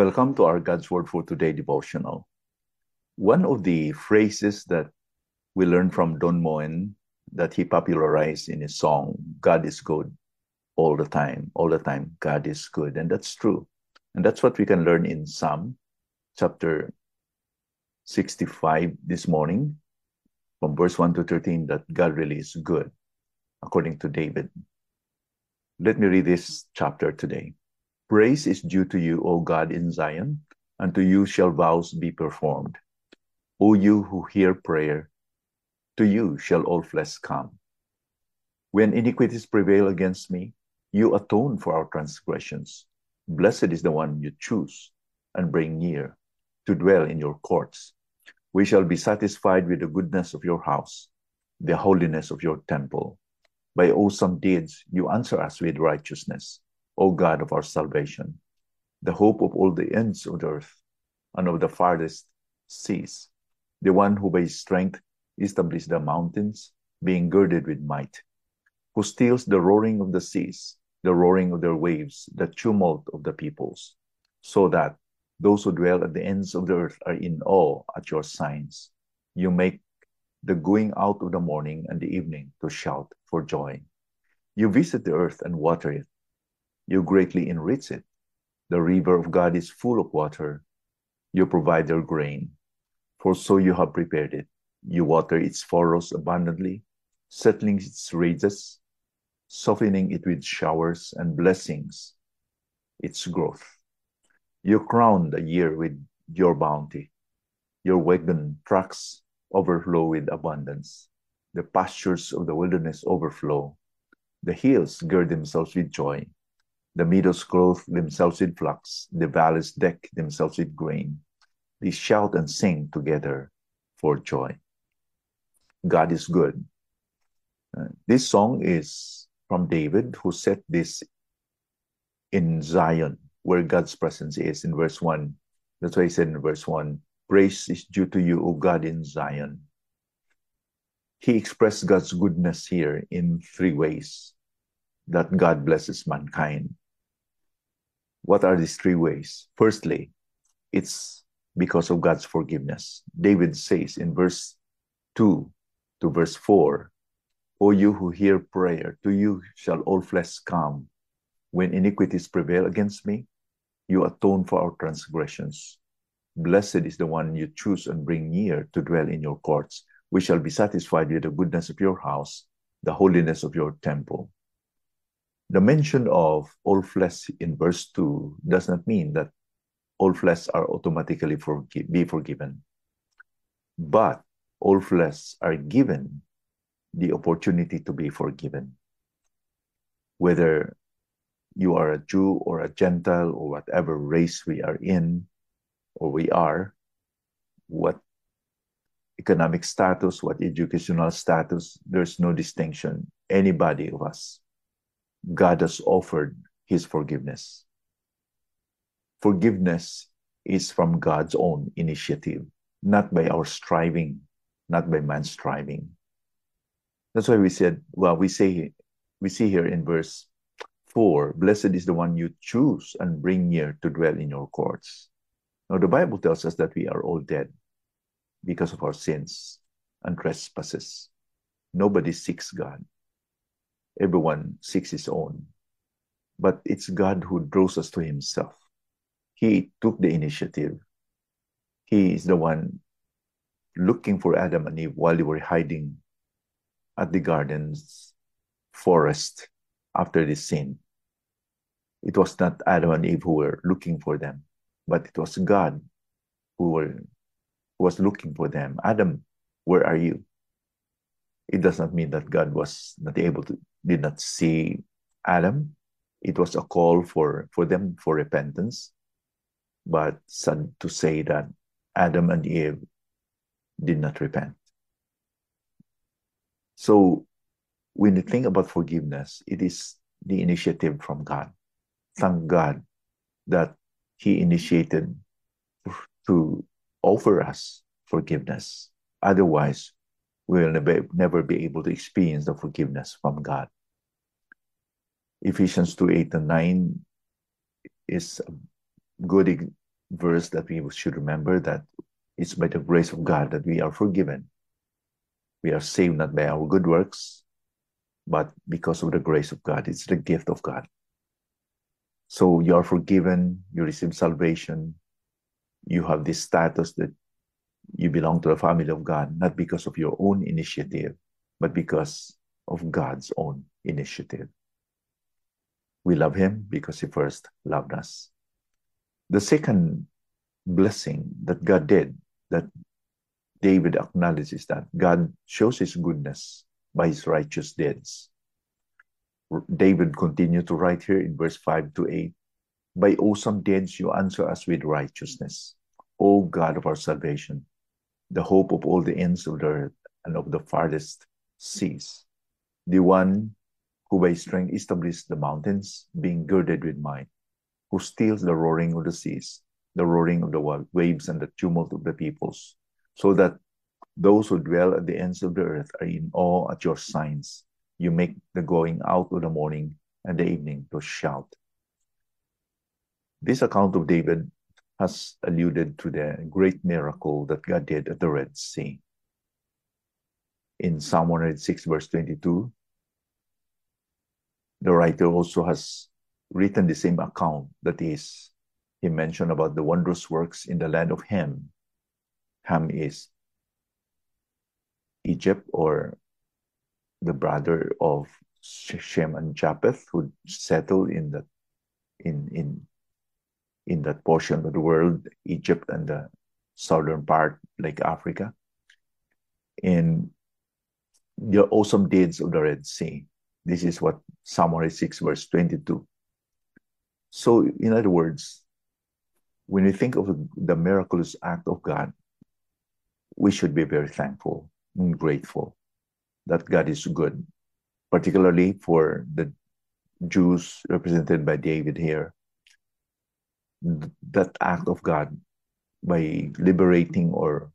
Welcome to our God's Word for Today devotional. One of the phrases that we learned from Don Moen that he popularized in his song, God is good all the time, all the time, God is good. And that's true. And that's what we can learn in Psalm chapter 65 this morning, from verse 1 to 13, that God really is good, according to David. Let me read this chapter today. Praise is due to you, O God, in Zion, and to you shall vows be performed. O you who hear prayer, to you shall all flesh come. When iniquities prevail against me, you atone for our transgressions. Blessed is the one you choose and bring near to dwell in your courts. We shall be satisfied with the goodness of your house, the holiness of your temple. By awesome deeds, you answer us with righteousness O God of our salvation, the hope of all the ends of the earth and of the farthest seas, the one who by his strength established the mountains, being girded with might, who stills the roaring of the seas, the roaring of their waves, the tumult of the peoples, so that those who dwell at the ends of the earth are in awe at your signs. You make the going out of the morning and the evening to shout for joy. You visit the earth and water it you greatly enrich it. The river of God is full of water. You provide their grain, for so you have prepared it. You water its furrows abundantly, settling its ridges, softening it with showers and blessings, its growth. You crown the year with your bounty. Your wagon trucks overflow with abundance. The pastures of the wilderness overflow. The hills gird themselves with joy. The meadows clothe themselves with flocks, the valleys deck themselves with grain. They shout and sing together for joy. God is good. Uh, this song is from David, who set this in Zion, where God's presence is, in verse 1. That's why he said in verse 1 Praise is due to you, O God, in Zion. He expressed God's goodness here in three ways that God blesses mankind. What are these three ways? Firstly, it's because of God's forgiveness. David says in verse 2 to verse 4 O you who hear prayer, to you shall all flesh come. When iniquities prevail against me, you atone for our transgressions. Blessed is the one you choose and bring near to dwell in your courts. We shall be satisfied with the goodness of your house, the holiness of your temple. The mention of all flesh in verse 2 does not mean that all flesh are automatically be forgiven. But all flesh are given the opportunity to be forgiven. Whether you are a Jew or a Gentile or whatever race we are in or we are, what economic status, what educational status, there's no distinction. Anybody of us God has offered his forgiveness. Forgiveness is from God's own initiative, not by our striving, not by man's striving. That's why we said, well, we say we see here in verse 4, blessed is the one you choose and bring near to dwell in your courts. Now the Bible tells us that we are all dead because of our sins and trespasses. Nobody seeks God everyone seeks his own. But it's God who draws us to himself. He took the initiative. He is the one looking for Adam and Eve while they were hiding at the garden's forest after the sin. It was not Adam and Eve who were looking for them, but it was God who, were, who was looking for them. Adam, where are you? It does not mean that God was not able to did not see Adam. It was a call for, for them for repentance. But to say that Adam and Eve did not repent. So when you think about forgiveness, it is the initiative from God. Thank God that He initiated to offer us forgiveness. Otherwise, we will never, never be able to experience the forgiveness from God. Ephesians 2 8 and 9 is a good verse that we should remember that it's by the grace of God that we are forgiven. We are saved not by our good works, but because of the grace of God. It's the gift of God. So you are forgiven, you receive salvation, you have this status that you belong to the family of God, not because of your own initiative, but because of God's own initiative. We love Him because He first loved us. The second blessing that God did, that David acknowledges that God shows His goodness by His righteous deeds. David continued to write here in verse 5 to 8 By awesome deeds you answer us with righteousness, O God of our salvation, the hope of all the ends of the earth and of the farthest seas, the one who by strength established the mountains, being girded with might, who stills the roaring of the seas, the roaring of the waves, and the tumult of the peoples, so that those who dwell at the ends of the earth are in awe at your signs you make the going out of the morning and the evening to shout. This account of David has alluded to the great miracle that God did at the Red Sea. In Psalm 106, verse 22, the writer also has written the same account that is, he mentioned about the wondrous works in the land of Ham. Ham is Egypt or the brother of Shem and Japheth, who settled in the in in in that portion of the world, Egypt and the southern part, like Africa. In the awesome deeds of the Red Sea. This is what Psalm 6, verse 22. So, in other words, when we think of the miraculous act of God, we should be very thankful and grateful that God is good, particularly for the Jews represented by David here. That act of God by liberating or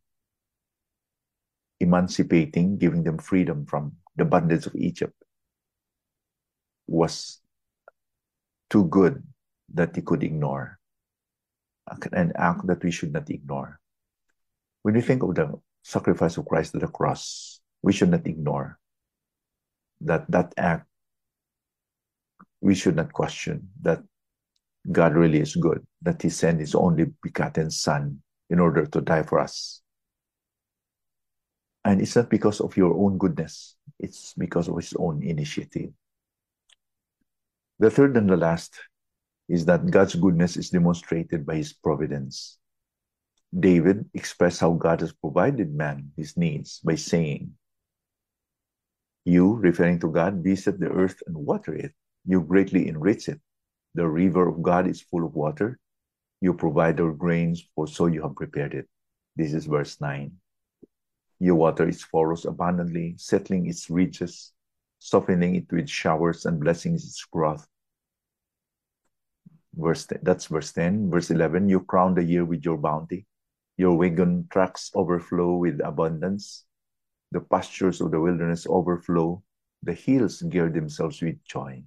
emancipating, giving them freedom from the bondage of Egypt, was too good that he could ignore. An act that we should not ignore. When we think of the sacrifice of Christ at the cross, we should not ignore that that act we should not question that God really is good, that He sent His only begotten Son in order to die for us. And it's not because of your own goodness, it's because of His own initiative. The third and the last is that God's goodness is demonstrated by His providence. David expressed how God has provided man his needs by saying, you, referring to God, visit the earth and water it. You greatly enrich it. The river of God is full of water. You provide our grains, for so you have prepared it. This is verse 9. Your water is for us abundantly, settling its ridges, softening it with showers, and blessing its growth. Verse 10, that's verse 10. Verse 11, you crown the year with your bounty. Your wagon tracks overflow with abundance. The pastures of the wilderness overflow. The hills gear themselves with joy.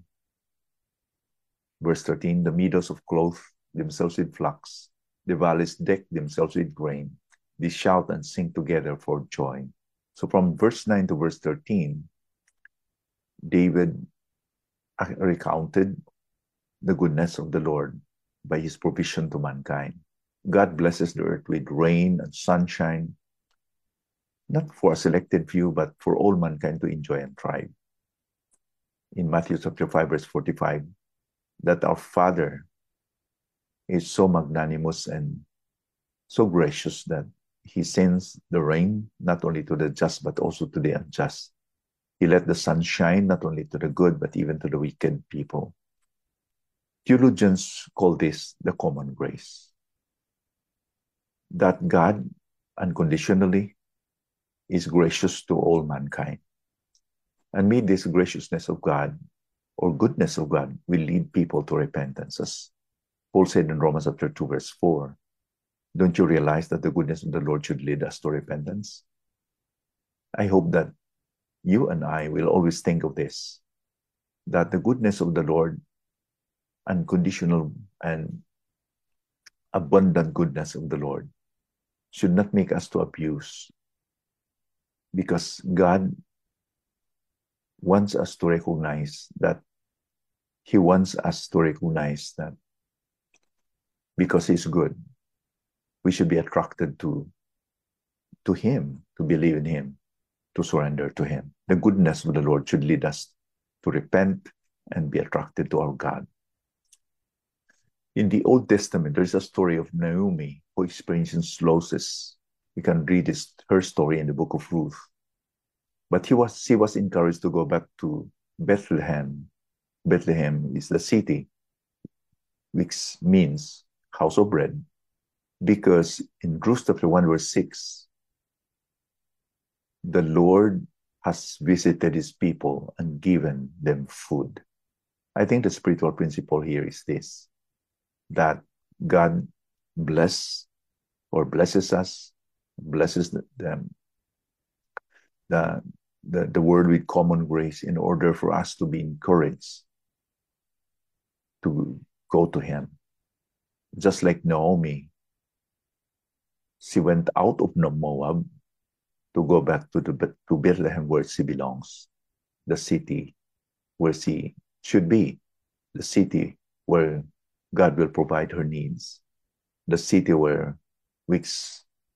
Verse 13 The meadows of clothe themselves with flocks. The valleys deck themselves with grain. They shout and sing together for joy. So from verse 9 to verse 13, David recounted the goodness of the Lord by his provision to mankind. God blesses the earth with rain and sunshine, not for a selected few, but for all mankind to enjoy and thrive. In Matthew chapter 5, verse 45, that our Father is so magnanimous and so gracious that he sends the rain not only to the just but also to the unjust. He let the sun shine not only to the good but even to the wicked people. Theologians call this the common grace. That God unconditionally is gracious to all mankind. And may this graciousness of God or goodness of God will lead people to repentance. As Paul said in Romans chapter 2, verse 4, don't you realize that the goodness of the Lord should lead us to repentance? I hope that you and I will always think of this that the goodness of the Lord, unconditional and abundant goodness of the Lord should not make us to abuse because God wants us to recognize that He wants us to recognize that because He's good, we should be attracted to, to Him, to believe in Him, to surrender to Him. The goodness of the Lord should lead us to repent and be attracted to our God. In the Old Testament, there's a story of Naomi who experiences losses. You can read this, her story in the book of Ruth. But he was, she was encouraged to go back to Bethlehem. Bethlehem is the city, which means house of bread, because in Ruth chapter 1, verse 6, the Lord has visited his people and given them food. I think the spiritual principle here is this that God bless or blesses us, blesses them, the, the, the word with common grace in order for us to be encouraged to go to Him. Just like Naomi, she went out of Moab to go back to, the, to Bethlehem where she belongs, the city where she should be, the city where God will provide her needs, the city where which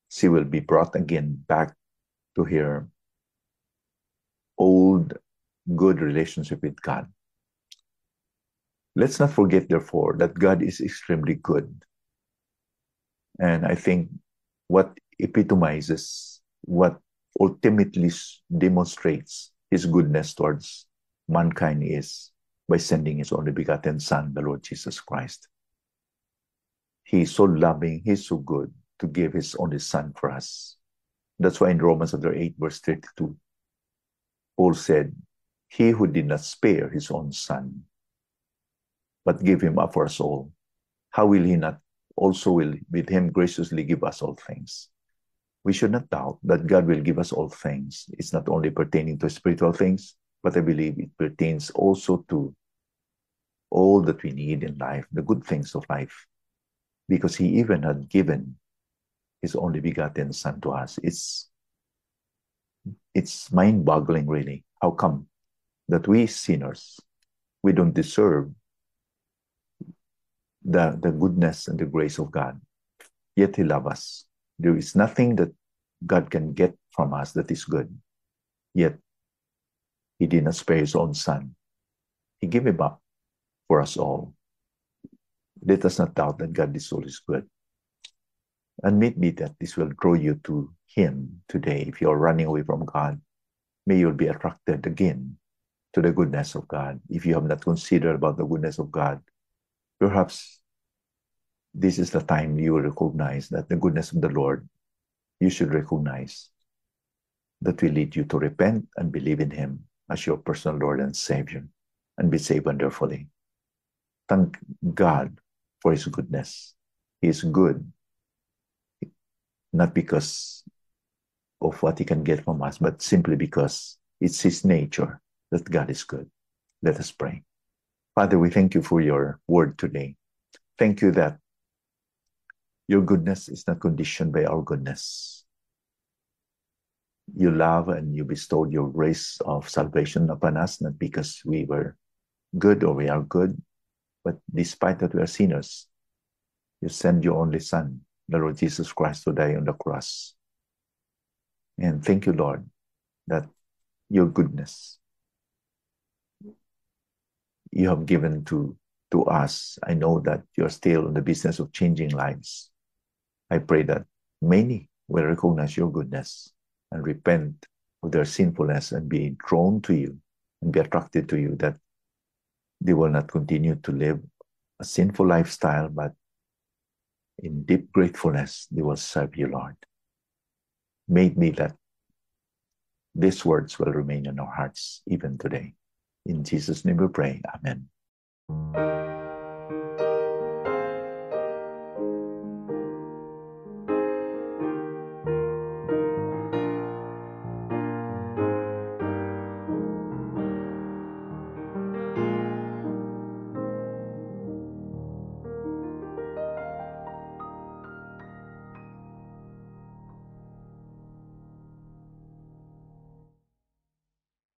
she will be brought again back to her old good relationship with God. Let's not forget, therefore, that God is extremely good. And I think what epitomizes, what ultimately demonstrates his goodness towards mankind is by sending his only begotten Son, the Lord Jesus Christ. He is so loving, he's so good to give his only Son for us. That's why in Romans chapter 8, verse 32, Paul said, He who did not spare his own Son, but give him up for us all, how will he not also will with him graciously give us all things? We should not doubt that God will give us all things. It's not only pertaining to spiritual things, but I believe it pertains also to all that we need in life, the good things of life, because He even had given His only begotten Son to us. It's it's mind-boggling, really. How come that we sinners we don't deserve the, the goodness and the grace of God, yet He loves us. There is nothing that God can get from us that is good, yet he did not spare his own son. He gave him up for us all. Let us not doubt that God is always good. Admit me that this will draw you to Him today. If you're running away from God, may you be attracted again to the goodness of God. If you have not considered about the goodness of God, perhaps this is the time you will recognize that the goodness of the Lord, you should recognize that will lead you to repent and believe in Him as your personal Lord and Savior and be saved wonderfully. Thank God for His goodness. He is good, not because of what He can get from us, but simply because it's His nature that God is good. Let us pray. Father, we thank you for your word today. Thank you that your goodness is not conditioned by our goodness you love and you bestowed your grace of salvation upon us, not because we were good or we are good, but despite that we are sinners, you send your only Son, the Lord Jesus Christ, to die on the cross. And thank you, Lord, that your goodness you have given to, to us. I know that you're still in the business of changing lives. I pray that many will recognize your goodness and repent of their sinfulness and be drawn to you and be attracted to you, that they will not continue to live a sinful lifestyle, but in deep gratefulness, they will serve you, Lord. Made me that these words will remain in our hearts even today. In Jesus' name we pray. Amen.